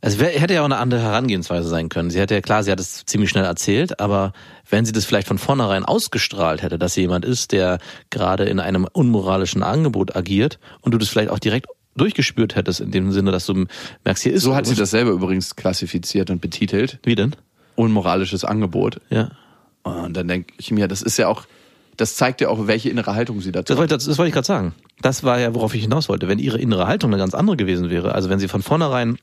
es wär, hätte ja auch eine andere Herangehensweise sein können. Sie hätte ja klar, sie hat es ziemlich schnell erzählt, aber wenn sie das vielleicht von vornherein ausgestrahlt hätte, dass sie jemand ist, der gerade in einem unmoralischen Angebot agiert und du das vielleicht auch direkt durchgespürt hättest, in dem Sinne, dass du merkst, hier ist
So hat sie das selber übrigens klassifiziert und betitelt.
Wie denn?
Unmoralisches Angebot.
Ja.
Und dann denke ich mir, das ist ja auch, das zeigt ja auch, welche innere Haltung sie dazu
Das
hat.
wollte, das wollte ich gerade sagen. Das war ja, worauf ich hinaus wollte. Wenn ihre innere Haltung eine ganz andere gewesen wäre, also wenn sie von vornherein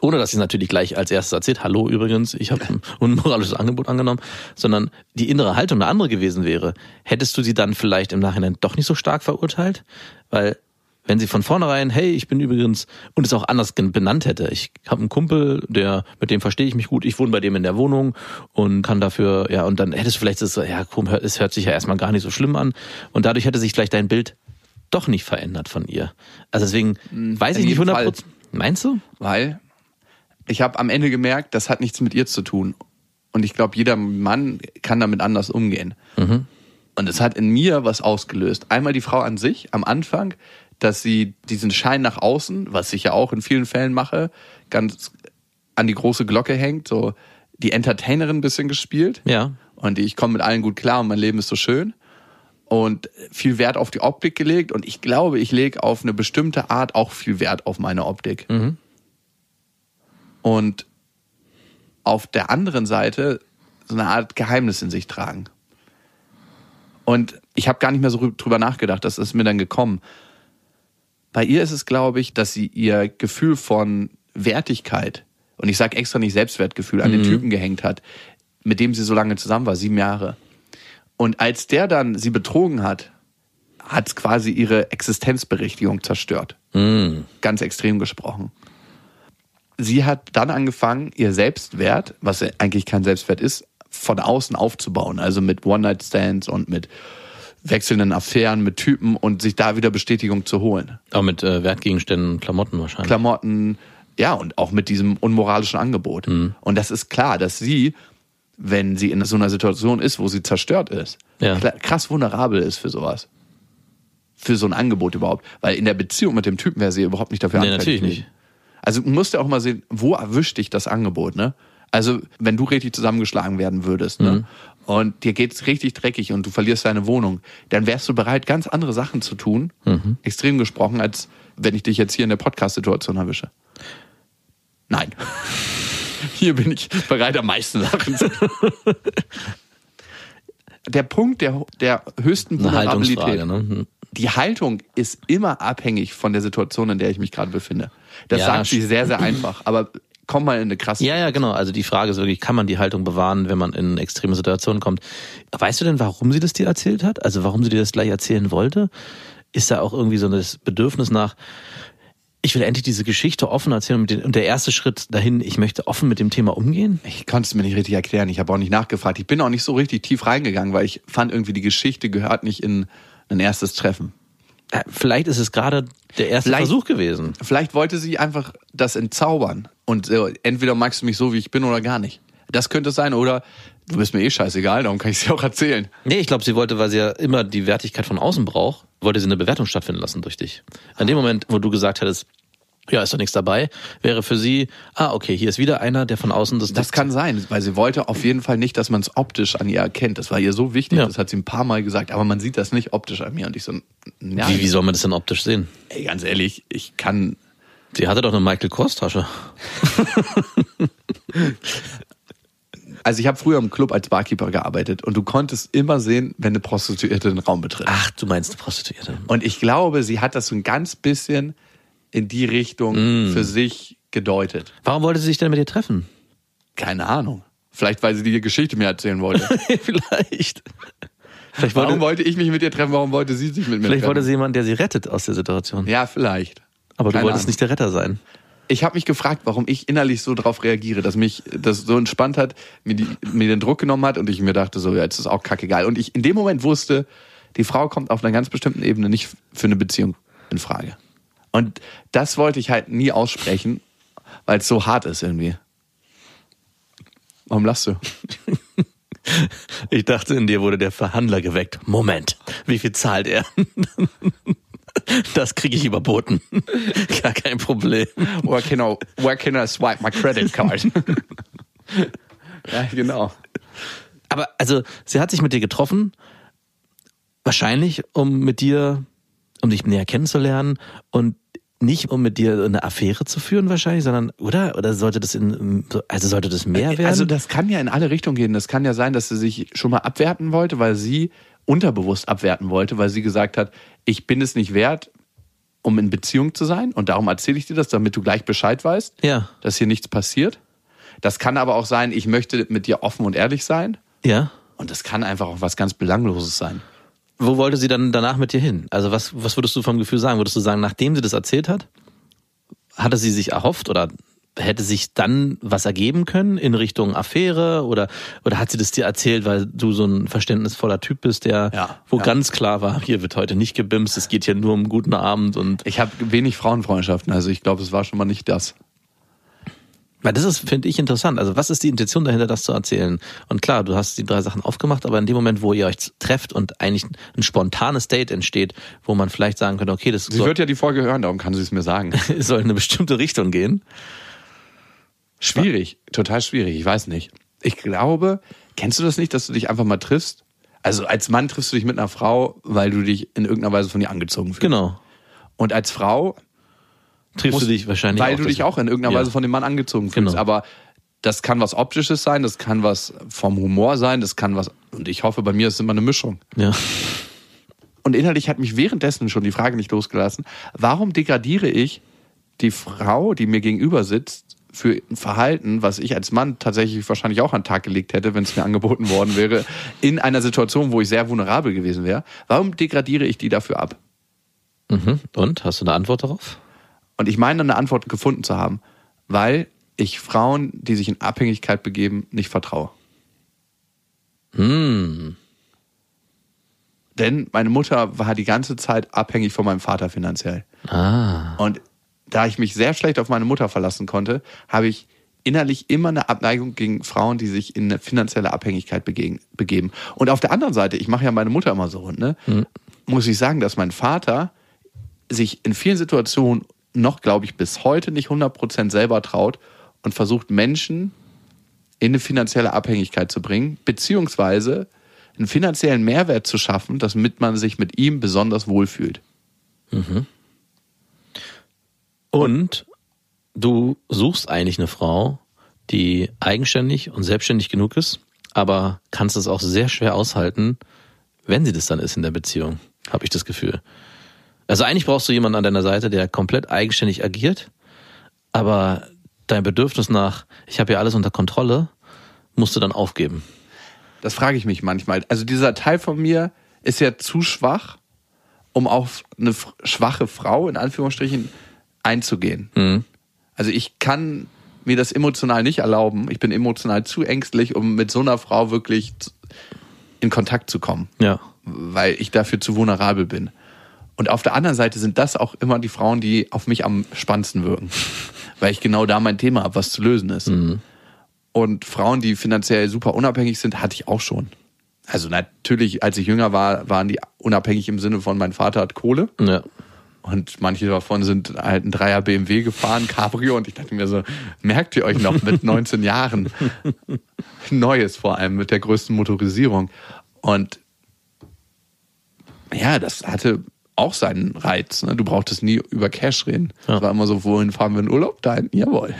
ohne dass sie es natürlich gleich als erstes erzählt, hallo übrigens, ich habe ein unmoralisches Angebot angenommen, sondern die innere Haltung eine andere gewesen wäre, hättest du sie dann vielleicht im Nachhinein doch nicht so stark verurteilt? Weil wenn sie von vornherein, hey, ich bin übrigens, und es auch anders benannt hätte, ich habe einen Kumpel, der, mit dem verstehe ich mich gut, ich wohne bei dem in der Wohnung und kann dafür, ja, und dann hättest du vielleicht so, ja, komm, es hört sich ja erstmal gar nicht so schlimm an. Und dadurch hätte sich vielleicht dein Bild doch nicht verändert von ihr. Also deswegen
Hm,
weiß ich nicht 100 Meinst du?
Weil ich habe am Ende gemerkt, das hat nichts mit ihr zu tun. Und ich glaube, jeder Mann kann damit anders umgehen. Und es hat in mir was ausgelöst. Einmal die Frau an sich am Anfang, dass sie diesen Schein nach außen, was ich ja auch in vielen Fällen mache, ganz an die große Glocke hängt, so die Entertainerin ein bisschen gespielt.
Ja.
Und ich komme mit allen gut klar und mein Leben ist so schön. Und viel Wert auf die Optik gelegt. Und ich glaube, ich lege auf eine bestimmte Art auch viel Wert auf meine Optik. Und auf der anderen Seite so eine Art Geheimnis in sich tragen. Und ich habe gar nicht mehr so rü- drüber nachgedacht, das ist mir dann gekommen. Bei ihr ist es, glaube ich, dass sie ihr Gefühl von Wertigkeit, und ich sage extra nicht Selbstwertgefühl, an den Typen gehängt hat, mit dem sie so lange zusammen war, sieben Jahre. Und als der dann sie betrogen hat, hat es quasi ihre Existenzberechtigung zerstört. Ganz extrem gesprochen. Sie hat dann angefangen, ihr Selbstwert, was eigentlich kein Selbstwert ist, von außen aufzubauen. Also mit One-Night-Stands und mit wechselnden Affären mit Typen und sich da wieder Bestätigung zu holen.
Auch mit äh, Wertgegenständen, Klamotten wahrscheinlich.
Klamotten, ja, und auch mit diesem unmoralischen Angebot. Und das ist klar, dass sie, wenn sie in so einer Situation ist, wo sie zerstört ist,
Ja.
krass vulnerabel ist für sowas. Für so ein Angebot überhaupt. Weil in der Beziehung mit dem Typen wäre sie überhaupt nicht dafür
Nee,
anfällig.
natürlich nicht.
Also du musst ja auch mal sehen, wo erwischt dich das Angebot, ne? Also, wenn du richtig zusammengeschlagen werden würdest,
Mhm.
ne? Und dir geht's richtig dreckig und du verlierst deine Wohnung, dann wärst du bereit, ganz andere Sachen zu tun,
Mhm.
extrem gesprochen, als wenn ich dich jetzt hier in der Podcast-Situation erwische. Nein. Hier bin ich bereit, am meisten Sachen zu tun. Der Punkt der, der höchsten Vulnerabilität
ne? Hm.
die Haltung ist immer abhängig von der Situation, in der ich mich gerade befinde. Das
Ja,
sagt sie
sch-
sehr, sehr einfach. Aber komm mal in eine krasse.
Ja, ja, genau. Also die Frage ist wirklich, kann man die Haltung bewahren, wenn man in extreme Situationen kommt? Weißt du denn, warum sie das dir erzählt hat? Also warum sie dir das gleich erzählen wollte? Ist da auch irgendwie so das Bedürfnis nach, ich will endlich diese Geschichte offen erzählen und den- und der erste Schritt dahin, ich möchte offen mit dem Thema umgehen?
Ich konnte es mir nicht richtig erklären. Ich habe auch nicht nachgefragt. Ich bin auch nicht so richtig tief reingegangen, weil ich fand irgendwie, die Geschichte gehört nicht in ein erstes Treffen.
Äh, Vielleicht ist es gerade der erste
Vielleicht-
Versuch gewesen.
Vielleicht wollte sie einfach das entzaubern. Und äh, entweder magst du mich so, wie ich bin, oder gar nicht. Das könnte es sein. Oder du bist mir eh scheißegal, darum kann ich es dir auch erzählen.
Nee, ich glaube, sie wollte, weil sie ja immer die Wertigkeit von außen braucht, wollte sie eine Bewertung stattfinden lassen durch dich. In dem Moment, wo du gesagt hättest, ja, ist doch nichts dabei, wäre für sie, ah, okay, hier ist wieder einer, der von außen das...
Das kann sein, weil sie wollte auf jeden Fall nicht, dass man es optisch an ihr erkennt. Das war ihr so wichtig,
Ja.
das hat sie ein paar Mal gesagt, aber man sieht das nicht optisch an mir. Und ich so, ja,
Wie, wie soll man das denn optisch sehen?
ey, ganz ehrlich, ich kann.
Sie hatte doch eine Michael Kors Tasche.
Also ich habe früher im Club als Barkeeper gearbeitet und du konntest immer sehen, wenn eine Prostituierte den Raum betritt.
Ach, du meinst eine Prostituierte.
Und ich glaube, sie hat das so ein ganz bisschen in die Richtung für sich gedeutet.
Warum wollte sie sich denn mit dir treffen?
Keine Ahnung. Vielleicht, weil sie die Geschichte mir erzählen wollte.
Vielleicht. Vielleicht
Warum
wollte,
ich mich mit ihr treffen? Warum wollte sie sich mit mir
vielleicht
treffen?
wollte sie jemanden, der sie rettet aus der Situation.
ja, vielleicht.
Aber du
Keine
wolltest
Ahnung.
nicht der Retter sein.
Ich habe mich gefragt, warum ich innerlich so drauf reagiere, dass mich das so entspannt hat, mir, die, mir den Druck genommen hat und ich mir dachte, so, ja, jetzt ist auch kackegal. Und ich in dem Moment wusste, die Frau kommt auf einer ganz bestimmten Ebene nicht für eine Beziehung in Frage. Und das wollte ich halt nie aussprechen, weil es so hart ist irgendwie. Warum lachst du?
Ich dachte, in dir wurde der Verhandler geweckt. Moment, wie viel zahlt er? Das kriege ich überboten. Gar kein Problem.
Where can I, where can I swipe my credit card? ja, genau.
Aber also, sie hat sich mit dir getroffen, wahrscheinlich, um mit dir, um dich näher kennenzulernen und nicht um mit dir eine Affäre zu führen wahrscheinlich, sondern oder oder sollte das in also sollte das mehr werden?
Also das kann ja in alle Richtungen gehen. Das kann ja sein, dass sie sich schon mal abwerten wollte, weil sie unterbewusst abwerten wollte, weil sie gesagt hat, ich bin es nicht wert, um in Beziehung zu sein. Und darum erzähle ich dir das, damit du gleich Bescheid weißt,
Ja.
dass hier nichts passiert. Das kann aber auch sein, ich möchte mit dir offen und ehrlich sein.
Ja.
Und das kann einfach auch was ganz Belangloses sein.
Wo wollte sie dann danach mit dir hin? Also was, was würdest du vom Gefühl sagen? Würdest du sagen, nachdem sie das erzählt hat, hatte sie sich erhofft oder hätte sich dann was ergeben können in Richtung Affäre oder oder hat sie das dir erzählt, weil du so ein verständnisvoller Typ bist, der
Ja,
wo
ja.
ganz klar war, hier wird heute nicht gebimst, es geht hier nur um guten Abend und
Ich habe wenig Frauenfreundschaften, also ich glaube, es war schon mal nicht das.
Weil das ist, finde ich, interessant. Also was ist die Intention dahinter, das zu erzählen? Und klar, du hast die drei Sachen aufgemacht, aber in dem Moment, wo ihr euch trefft und eigentlich ein spontanes Date entsteht, wo man vielleicht sagen könnte, okay, das
Sie
soll,
wird ja die Folge hören, darum kann sie es mir sagen.
soll in eine bestimmte Richtung gehen.
Schwierig, total schwierig, ich weiß nicht. Ich glaube, kennst du das nicht, dass du dich einfach mal triffst? Also als Mann triffst du dich mit einer Frau, weil du dich in irgendeiner Weise von ihr angezogen fühlst.
Genau.
Und als Frau,
Triffst
musst-
du dich wahrscheinlich
weil
auch
du dich auch in irgendeiner
Ja.
Weise von dem Mann angezogen fühlst.
Genau.
Aber das kann was Optisches sein, das kann was vom Humor sein, das kann was, und ich hoffe, bei mir ist es immer eine Mischung.
Ja.
Und innerlich hat mich währenddessen schon die Frage nicht losgelassen, warum degradiere ich die Frau, die mir gegenüber sitzt, für ein Verhalten, was ich als Mann tatsächlich wahrscheinlich auch an den Tag gelegt hätte, wenn es mir angeboten worden wäre, in einer Situation, wo ich sehr vulnerabel gewesen wäre. Warum degradiere ich die dafür ab?
Mhm. Und? Hast du eine Antwort darauf?
Und ich meine, eine Antwort gefunden zu haben, weil ich Frauen, die sich in Abhängigkeit begeben, nicht vertraue.
Hm.
Denn meine Mutter war die ganze Zeit abhängig von meinem Vater finanziell.
Ah.
Und da ich mich sehr schlecht auf meine Mutter verlassen konnte, habe ich innerlich immer eine Abneigung gegen Frauen, die sich in eine finanzielle Abhängigkeit begeben. Und auf der anderen Seite, ich mache ja meine Mutter immer so rund, ne? muss ich sagen, dass mein Vater sich in vielen Situationen noch, glaube ich, bis heute nicht 100% selber traut und versucht, Menschen in eine finanzielle Abhängigkeit zu bringen, beziehungsweise einen finanziellen Mehrwert zu schaffen, damit man sich mit ihm besonders wohlfühlt.
Und du suchst eigentlich eine Frau, die eigenständig und selbstständig genug ist, aber kannst es auch sehr schwer aushalten, wenn sie das dann ist in der Beziehung, habe ich das Gefühl. Also eigentlich brauchst du jemanden an deiner Seite, der komplett eigenständig agiert, aber dein Bedürfnis nach, ich habe ja alles unter Kontrolle, musst du dann aufgeben.
Das frage ich mich manchmal. Also dieser Teil von mir ist ja zu schwach, um auf eine schwache Frau in Anführungsstrichen einzugehen.
Mhm.
Also ich kann mir das emotional nicht erlauben. Ich bin emotional zu ängstlich, um mit so einer Frau wirklich in Kontakt zu kommen,
Ja.
weil ich dafür zu vulnerabel bin. Und auf der anderen Seite sind das auch immer die Frauen, die auf mich am spannendsten wirken, weil ich genau da mein Thema habe, was zu lösen ist. Und Frauen, die finanziell super unabhängig sind, hatte ich auch schon. Also natürlich, als ich jünger war, waren die unabhängig im Sinne von, mein Vater hat Kohle.
Ja.
Und manche davon sind halt ein Dreier BMW gefahren, Cabrio. Und ich dachte mir so, merkt ihr euch noch mit 19 Jahren? Neues vor allem mit der größten Motorisierung. Und ja, das hatte auch seinen Reiz. Ne? Du brauchtest nie über Cash reden. Es
Ja.
war immer so, wohin fahren wir in Urlaub? Dahin, jawohl.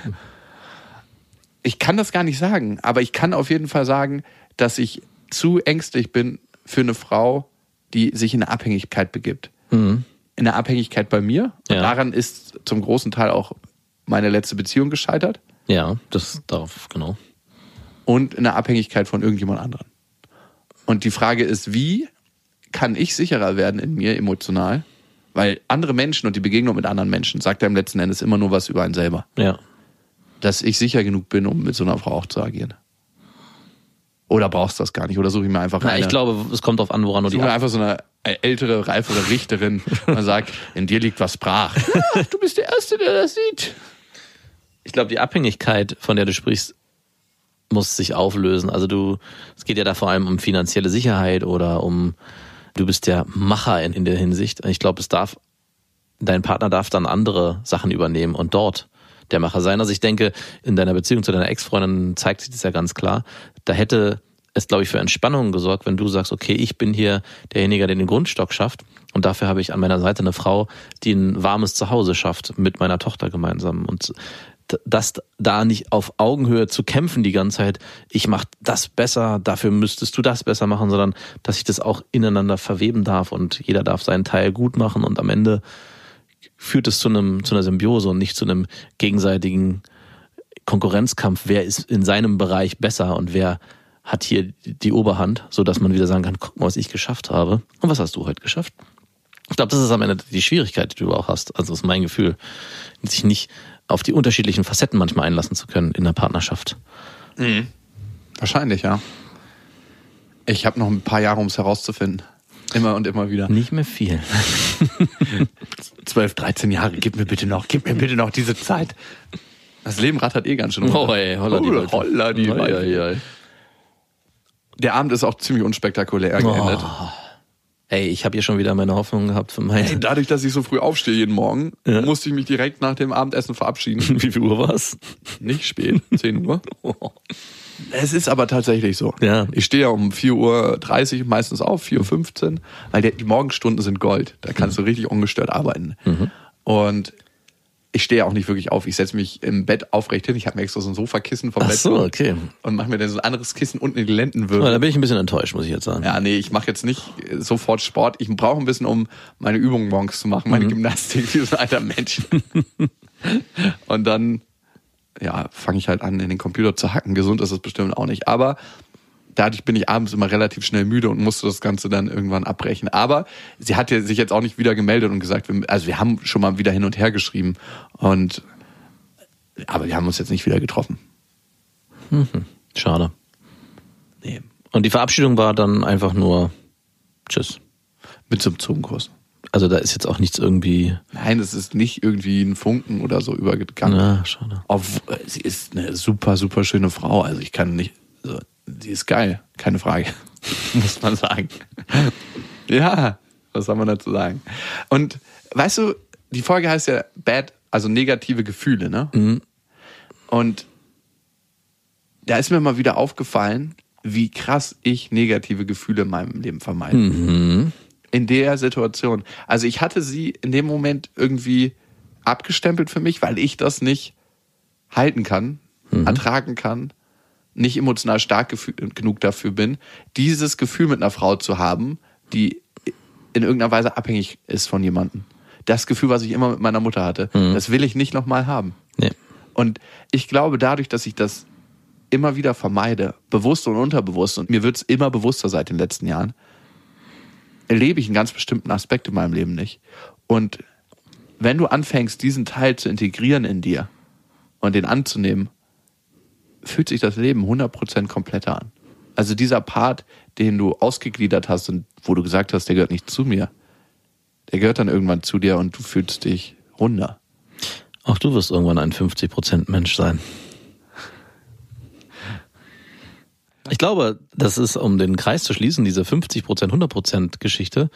Ich kann das gar nicht sagen, aber ich kann auf jeden Fall sagen, dass ich zu ängstlich bin für eine Frau, die sich in eine Abhängigkeit begibt. In eine Abhängigkeit bei mir. Und
Ja.
daran ist zum großen Teil auch meine letzte Beziehung gescheitert.
Ja, das darauf, genau.
und in der Abhängigkeit von irgendjemand anderen. Und die Frage ist, wie kann ich sicherer werden in mir emotional? Weil andere Menschen und die Begegnung mit anderen Menschen sagt ja im letzten Endes immer nur was über einen selber.
Ja.
Dass ich sicher genug bin, um mit so einer Frau auch zu agieren. Oder brauchst du das gar nicht? Oder suche ich mir einfach
Na,
eine,
ich glaube, es kommt auf an, woran du die
mir einfach so eine ältere, reifere Richterin und sagt, in dir liegt was brach. Ja, du bist der Erste, der das sieht.
Ich glaube, die Abhängigkeit, von der du sprichst, muss sich auflösen. Also du, es geht ja da vor allem um finanzielle Sicherheit oder um, du bist der Macher in, in der Hinsicht. Ich glaube, es darf, dein Partner darf dann andere Sachen übernehmen und dort der Macher sein. Also ich denke, in deiner Beziehung zu deiner Ex-Freundin zeigt sich das ja ganz klar. Da hätte es, glaube ich, für Entspannung gesorgt, wenn du sagst, okay, ich bin hier derjenige, der den Grundstock schafft. Und dafür habe ich an meiner Seite eine Frau, die ein warmes Zuhause schafft mit meiner Tochter gemeinsam. Und das da nicht auf Augenhöhe zu kämpfen die ganze Zeit, ich mach das besser, dafür müsstest du das besser machen, sondern dass ich das auch ineinander verweben darf und jeder darf seinen Teil gut machen und am Ende führt es zu einem zu einer Symbiose und nicht zu einem gegenseitigen Konkurrenzkampf. Wer ist in seinem Bereich besser und wer hat hier die Oberhand, so dass man wieder sagen kann, guck mal, was ich geschafft habe. Und was hast du heute geschafft? Ich glaube, das ist am Ende die Schwierigkeit, die du auch hast. Also das ist mein Gefühl, sich nicht auf die unterschiedlichen Facetten manchmal einlassen zu können in der Partnerschaft.
Wahrscheinlich, ja. Ich habe noch ein paar Jahre, um es herauszufinden. Immer und immer wieder.
Nicht mehr viel.
12, 13 Jahre, gib mir bitte noch, gib mir bitte noch diese Zeit. Das Leben rattert eh ganz schön. runter.
Oh, ey, holla die
Oh, holla die
oi, oi.
Der Abend ist auch ziemlich unspektakulär geendet.
Ey, ich habe hier schon wieder meine Hoffnung gehabt für
Ey,
meine.
dadurch, dass ich so früh aufstehe jeden Morgen,
Ja.
musste ich mich direkt nach dem Abendessen verabschieden.
Wie viel Uhr war's?
Nicht spät, 10 Uhr. Es ist aber tatsächlich so.
Ja.
Ich stehe ja um 4.30 Uhr meistens auf, 4.15 Uhr, weil die Morgenstunden sind Gold. Da kannst du richtig ungestört arbeiten. Und ich stehe auch nicht wirklich auf. Ich setze mich im Bett aufrecht hin. Ich habe mir extra so ein Sofakissen vom
Ach
Bett
so, okay.
und mache mir dann so ein anderes Kissen unten in die Lendenwirbel.
da bin ich ein bisschen enttäuscht, muss ich jetzt sagen.
Ja, nee, ich mache jetzt nicht sofort Sport. Ich brauche ein bisschen, um meine Übungen morgens zu machen, meine Gymnastik wie so ein alter Mensch. Und dann, ja, fange ich halt an, in den Computer zu hacken. Gesund ist es bestimmt auch nicht. Aber dadurch bin ich abends immer relativ schnell müde und musste das Ganze dann irgendwann abbrechen. Aber sie hat ja sich jetzt auch nicht wieder gemeldet und gesagt, wir, also wir haben schon mal wieder hin und her geschrieben. Und aber wir haben uns jetzt nicht wieder getroffen.
Schade.
Nee.
Und die Verabschiedung war dann einfach nur Tschüss.
Mit so einem Zungenkurs.
Also da ist jetzt auch nichts irgendwie.
Nein, es ist nicht irgendwie ein Funken oder so übergegangen.
Na, schade.
Auf, sie ist eine super, super schöne Frau. Also ich kann nicht, also, sie ist geil, keine Frage, muss man sagen. ja, was soll man dazu sagen? Und weißt du, die Folge heißt ja Bad, also negative Gefühle, ne? Und da ist mir mal wieder aufgefallen, wie krass ich negative Gefühle in meinem Leben vermeide. In der Situation. Also ich hatte sie in dem Moment irgendwie abgestempelt für mich, weil ich das nicht halten kann, ertragen kann, nicht emotional stark genug dafür bin, dieses Gefühl mit einer Frau zu haben, die in irgendeiner Weise abhängig ist von jemandem. Das Gefühl, was ich immer mit meiner Mutter hatte, das will ich nicht nochmal haben.
Nee.
Und ich glaube, dadurch, dass ich das immer wieder vermeide, bewusst und unterbewusst, und mir wird es immer bewusster seit den letzten Jahren, erlebe ich einen ganz bestimmten Aspekt in meinem Leben nicht. Und wenn du anfängst, diesen Teil zu integrieren in dir und den anzunehmen, fühlt sich das Leben 100% kompletter an. Also dieser Part, den du ausgegliedert hast und wo du gesagt hast, der gehört nicht zu mir, der gehört dann irgendwann zu dir und du fühlst dich runder.
Auch du wirst irgendwann ein 50% Mensch sein. Ich glaube, das ist, um den Kreis zu schließen, diese 50%, 100% Geschichte,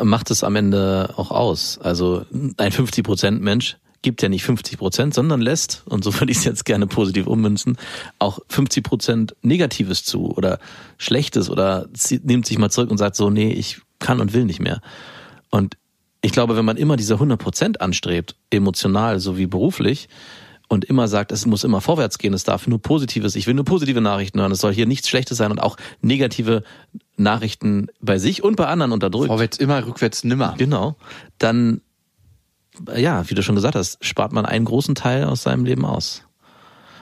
macht es am Ende auch aus. Also ein 50% Mensch gibt ja nicht 50%, sondern lässt, und so würde ich es jetzt gerne positiv ummünzen, auch 50% Negatives zu oder Schlechtes oder nimmt sich mal zurück und sagt so, nee, ich kann und will nicht mehr. Und ich glaube, wenn man immer diese 100% anstrebt, emotional sowie beruflich, und immer sagt, es muss immer vorwärts gehen, es darf nur Positives, ich will nur positive Nachrichten hören, es soll hier nichts Schlechtes sein und auch negative Nachrichten bei sich und bei anderen unterdrückt.
Vorwärts immer, rückwärts nimmer.
Genau. Dann, ja, wie du schon gesagt hast, spart man einen großen Teil aus seinem Leben aus.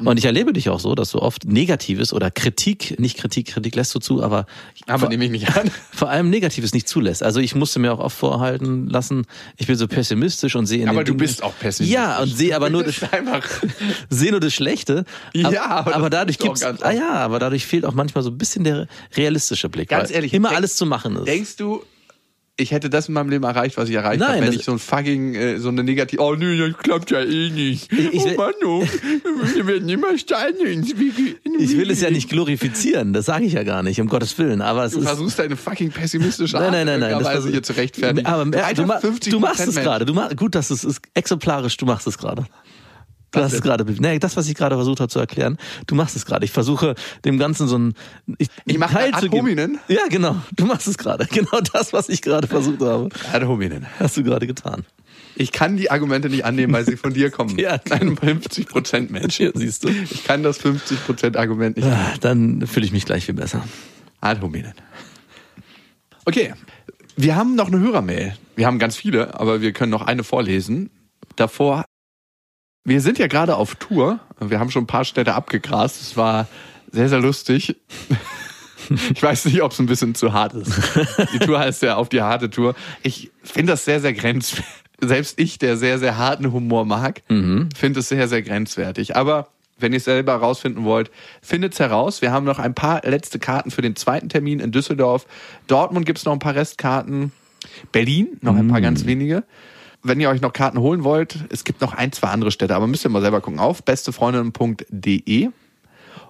Und ich erlebe dich auch so, dass du oft Negatives oder Kritik, nicht Kritik, Kritik lässt du zu, aber,
Aber
vor,
nehme ich nicht an.
vor allem Negatives nicht zulässt. Also ich musste mir auch oft vorhalten lassen, ich bin so pessimistisch und sehe in
Aber du
Dingen-
bist auch pessimistisch.
Ja, und sehe aber nur das,
einfach.
sehe nur das Schlechte.
Ja, aber
aber dadurch gibt's, ah ja, aber dadurch fehlt auch manchmal so ein bisschen der realistische Blick.
Ganz ehrlich,
immer
denk-
alles zu machen ist.
Denkst du, ich hätte das in meinem Leben erreicht, was ich erreicht
Nein,
habe, wenn ich so ein fucking, äh, so eine negative, oh nee, das klappt ja eh nicht.
Ich-
oh
ich-
Mann, oh, wir werden immer Steine ins.
Ich will es ja nicht glorifizieren, das sage ich ja gar nicht, um Gottes Willen. Aber es
Du
ist.
versuchst deine fucking pessimistische
Nein,
Art
nein, nein, nein.
in
das
hier zu rechtfertigen.
Aber
Du
äh, du, ma
50%
du machst es gerade. Du mach, gut, das ist, ist exemplarisch. Du machst es gerade. Du hast es gerade. Nee, das, was ich gerade versucht habe zu erklären, du machst es gerade. Ich versuche dem Ganzen so ein ich,
Ich mach
Teil zu geben. Ja, genau. Du machst es gerade. Genau das, was ich gerade versucht habe,
Ad hominem.
hast du gerade getan.
Ich kann die Argumente nicht annehmen, weil sie von dir kommen.
Ja.
Ein 50% Mensch.
Hier, siehst du.
Ich kann das 50% Argument nicht.
Ah, Dann fühle ich mich gleich viel besser.
Ad hominem. Okay. Wir haben noch eine Hörermail. Wir haben ganz viele, aber wir können noch eine vorlesen. Davor, wir sind ja gerade auf Tour. Wir haben schon ein paar Städte abgegrast. Es war sehr, sehr lustig. Ich weiß nicht, ob es ein bisschen zu hart ist. Die Tour heißt ja auf die harte Tour. Ich finde das sehr, sehr grenzwertig. Selbst ich, der sehr, sehr harten Humor mag,
Mhm.
finde es sehr, sehr grenzwertig. Aber wenn ihr es selber herausfinden wollt, findet es heraus. Wir haben noch ein paar letzte Karten für den zweiten Termin in Düsseldorf. Dortmund gibt es noch ein paar Restkarten. Berlin noch ein paar ganz wenige. Wenn ihr euch noch Karten holen wollt, es gibt noch ein, zwei andere Städte, aber müsst ihr mal selber gucken. Auf bestefreundinnen.de.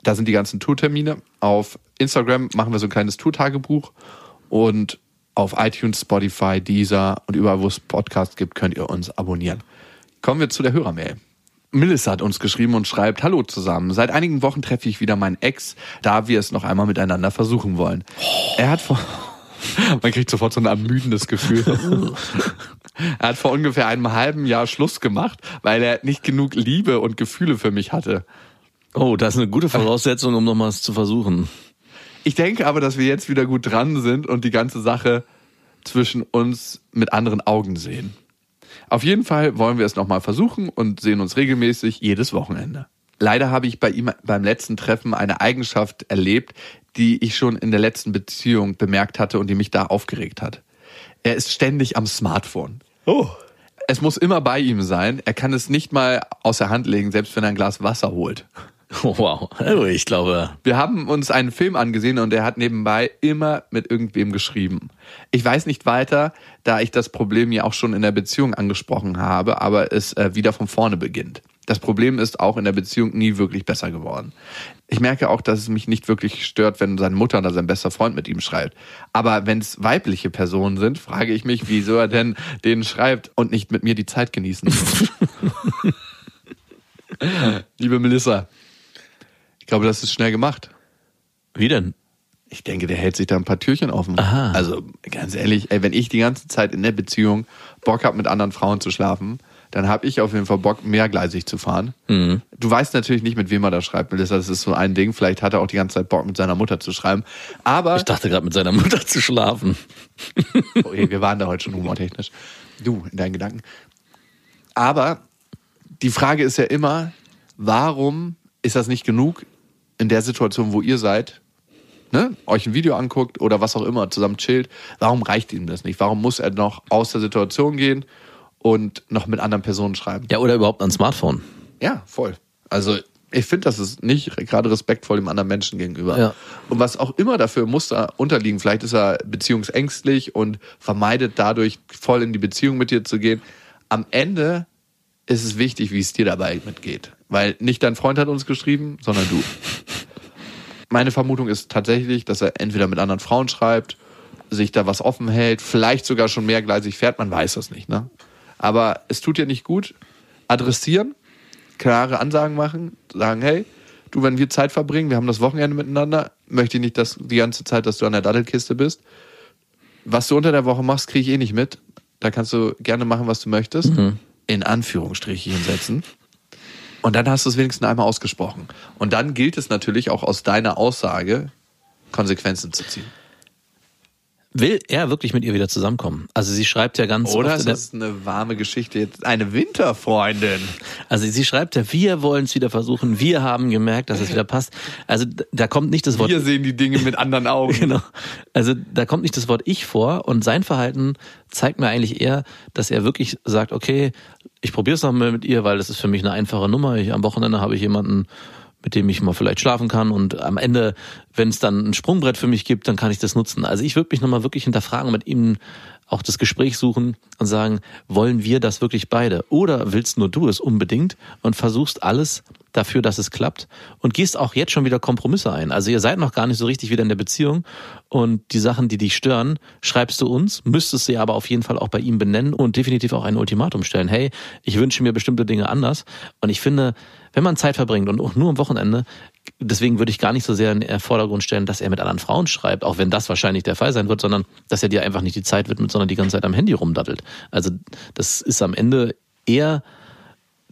Da sind die ganzen Tourtermine. Auf Instagram machen wir so ein kleines Tourtagebuch. Und auf iTunes, Spotify, Deezer und überall, wo es Podcasts gibt, könnt ihr uns abonnieren. Kommen wir zu der Hörermail. Melissa hat uns geschrieben und schreibt, Hallo zusammen. Seit einigen Wochen treffe ich wieder meinen Ex, da wir es noch einmal miteinander versuchen wollen. Er hat vor, man kriegt sofort so ein ermüdendes Gefühl. er hat vor ungefähr einem halben Jahr Schluss gemacht, weil er nicht genug Liebe und Gefühle für mich hatte.
Oh, das ist eine gute Voraussetzung, um nochmals zu versuchen.
Ich denke aber, dass wir jetzt wieder gut dran sind und die ganze Sache zwischen uns mit anderen Augen sehen. Auf jeden Fall wollen wir es nochmal versuchen und sehen uns regelmäßig jedes Wochenende. Leider habe ich bei ihm beim letzten Treffen eine Eigenschaft erlebt, die ich schon in der letzten Beziehung bemerkt hatte und die mich da aufgeregt hat. Er ist ständig am Smartphone.
Oh.
Es muss immer bei ihm sein. Er kann es nicht mal aus der Hand legen, selbst wenn er ein Glas Wasser holt.
Wow. Also ich glaube,
Wir haben uns einen Film angesehen und er hat nebenbei immer mit irgendwem geschrieben. Ich weiß nicht weiter, da ich das Problem ja auch schon in der Beziehung angesprochen habe, aber es äh, wieder von vorne beginnt. Das Problem ist auch in der Beziehung nie wirklich besser geworden. Ich merke auch, dass es mich nicht wirklich stört, wenn seine Mutter oder sein bester Freund mit ihm schreibt. Aber wenn es weibliche Personen sind, frage ich mich, wieso er denn denen schreibt und nicht mit mir die Zeit genießen. Liebe Melissa, ich glaube, das ist schnell gemacht.
wie denn?
Ich denke, der hält sich da ein paar Türchen offen.
Aha.
Also ganz ehrlich, ey, wenn ich die ganze Zeit in der Beziehung Bock habe, mit anderen Frauen zu schlafen, dann habe ich auf jeden Fall Bock, mehrgleisig zu fahren.
Mhm.
Du weißt natürlich nicht, mit wem er da schreibt, Melissa. Das ist so ein Ding. Vielleicht hat er auch die ganze Zeit Bock, mit seiner Mutter zu schreiben. Aber
Ich dachte gerade mit seiner Mutter zu schlafen.
Oh, ey, wir waren da heute schon humortechnisch. Du, in deinen Gedanken. Aber die Frage ist ja immer, warum ist das nicht genug in der Situation, wo ihr seid, ne, euch ein Video anguckt oder was auch immer, zusammen chillt? Warum reicht ihm das nicht? Warum muss er noch aus der Situation gehen und noch mit anderen Personen schreiben?
Ja, oder überhaupt ein Smartphone.
Ja, voll. Also ich finde, das ist nicht gerade respektvoll dem anderen Menschen gegenüber.
Ja.
Und was auch immer dafür muss da unterliegen, vielleicht ist er beziehungsängstlich und vermeidet dadurch voll in die Beziehung mit dir zu gehen. Am Ende ist es wichtig, wie es dir dabei mitgeht. Weil nicht dein Freund hat uns geschrieben, sondern du. Meine Vermutung ist tatsächlich, dass er entweder mit anderen Frauen schreibt, sich da was offen hält, vielleicht sogar schon mehrgleisig fährt, man weiß das nicht, ne? Aber es tut dir nicht gut. Adressieren, klare Ansagen machen, sagen, hey, du, wenn wir Zeit verbringen, wir haben das Wochenende miteinander, möchte ich nicht, dass die ganze Zeit, dass du an der Dattelkiste bist. Was du unter der Woche machst, kriege ich eh nicht mit. Da kannst du gerne machen, was du möchtest. In Anführungsstrichen setzen. Und dann hast du es wenigstens einmal ausgesprochen. Und dann gilt es natürlich auch aus deiner Aussage Konsequenzen zu ziehen.
Will er wirklich mit ihr wieder zusammenkommen? Also sie schreibt ja ganz
Oder
oft
ist eine warme Geschichte? Jetzt eine Winterfreundin.
also sie schreibt ja, wir wollen es wieder versuchen, wir haben gemerkt, dass es wieder passt. Also da kommt nicht das Wort
Wir sehen die Dinge mit anderen Augen.
Genau. Also da kommt nicht das Wort ich vor und sein Verhalten zeigt mir eigentlich eher, dass er wirklich sagt, okay, ich probiere es nochmal mit ihr, weil das ist für mich eine einfache Nummer. Ich, am Wochenende habe ich jemanden, mit dem ich mal vielleicht schlafen kann und am Ende, wenn es dann ein Sprungbrett für mich gibt, dann kann ich das nutzen. Also ich würde mich nochmal wirklich hinterfragen, mit ihm auch das Gespräch suchen und sagen, wollen wir das wirklich beide? Oder willst nur du es unbedingt und versuchst alles dafür, dass es klappt und gehst auch jetzt schon wieder Kompromisse ein. Also ihr seid noch gar nicht so richtig wieder in der Beziehung und die Sachen, die dich stören, schreibst du uns, müsstest sie aber auf jeden Fall auch bei ihm benennen und definitiv auch ein Ultimatum stellen. Hey, ich wünsche mir bestimmte Dinge anders und ich finde, wenn man Zeit verbringt und auch nur am Wochenende, deswegen würde ich gar nicht so sehr in den Vordergrund stellen, dass er mit anderen Frauen schreibt, auch wenn das wahrscheinlich der Fall sein wird, sondern dass er dir einfach nicht die Zeit widmet, sondern die ganze Zeit am Handy rumdattelt. Also das ist am Ende eher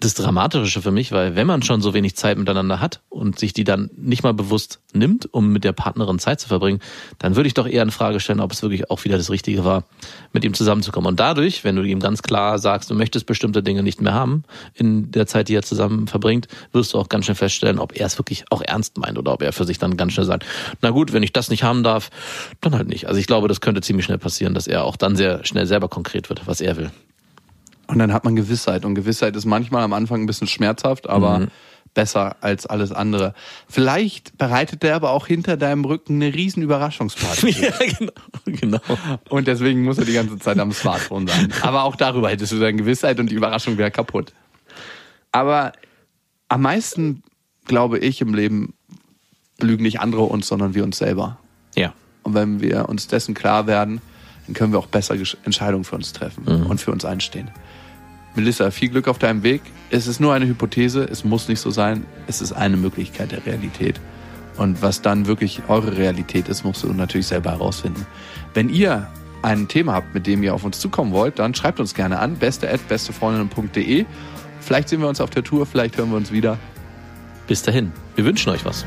das Dramatische für mich, weil wenn man schon so wenig Zeit miteinander hat und sich die dann nicht mal bewusst nimmt, um mit der Partnerin Zeit zu verbringen, dann würde ich doch eher in Frage stellen, ob es wirklich auch wieder das Richtige war, mit ihm zusammenzukommen. Und dadurch, wenn du ihm ganz klar sagst, du möchtest bestimmte Dinge nicht mehr haben in der Zeit, die er zusammen verbringt, wirst du auch ganz schnell feststellen, ob er es wirklich auch ernst meint oder ob er für sich dann ganz schnell sagt, na gut, wenn ich das nicht haben darf, dann halt nicht. Also ich glaube, das könnte ziemlich schnell passieren, dass er auch dann sehr schnell selber konkret wird, was er will.
Und dann hat man Gewissheit. Und Gewissheit ist manchmal am Anfang ein bisschen schmerzhaft, aber mhm. besser als alles andere. Vielleicht bereitet der aber auch hinter deinem Rücken eine riesen Überraschungsparty. ja, genau, genau. Und deswegen muss er die ganze Zeit am Smartphone sein. Aber auch darüber hättest du deine Gewissheit und die Überraschung wäre kaputt. Aber am meisten, glaube ich, im Leben lügen nicht andere uns, sondern wir uns selber.
Ja.
Und wenn wir uns dessen klar werden, dann können wir auch besser Entscheidungen für uns treffen mhm. und für uns einstehen. Melissa, viel Glück auf deinem Weg. Es ist nur eine Hypothese, es muss nicht so sein. Es ist eine Möglichkeit der Realität. Und was dann wirklich eure Realität ist, musst du natürlich selber herausfinden. Wenn ihr ein Thema habt, mit dem ihr auf uns zukommen wollt, dann schreibt uns gerne an, beste@bestefreundinnen.de. Vielleicht sehen wir uns auf der Tour, vielleicht hören wir uns wieder.
Bis dahin, wir wünschen euch was.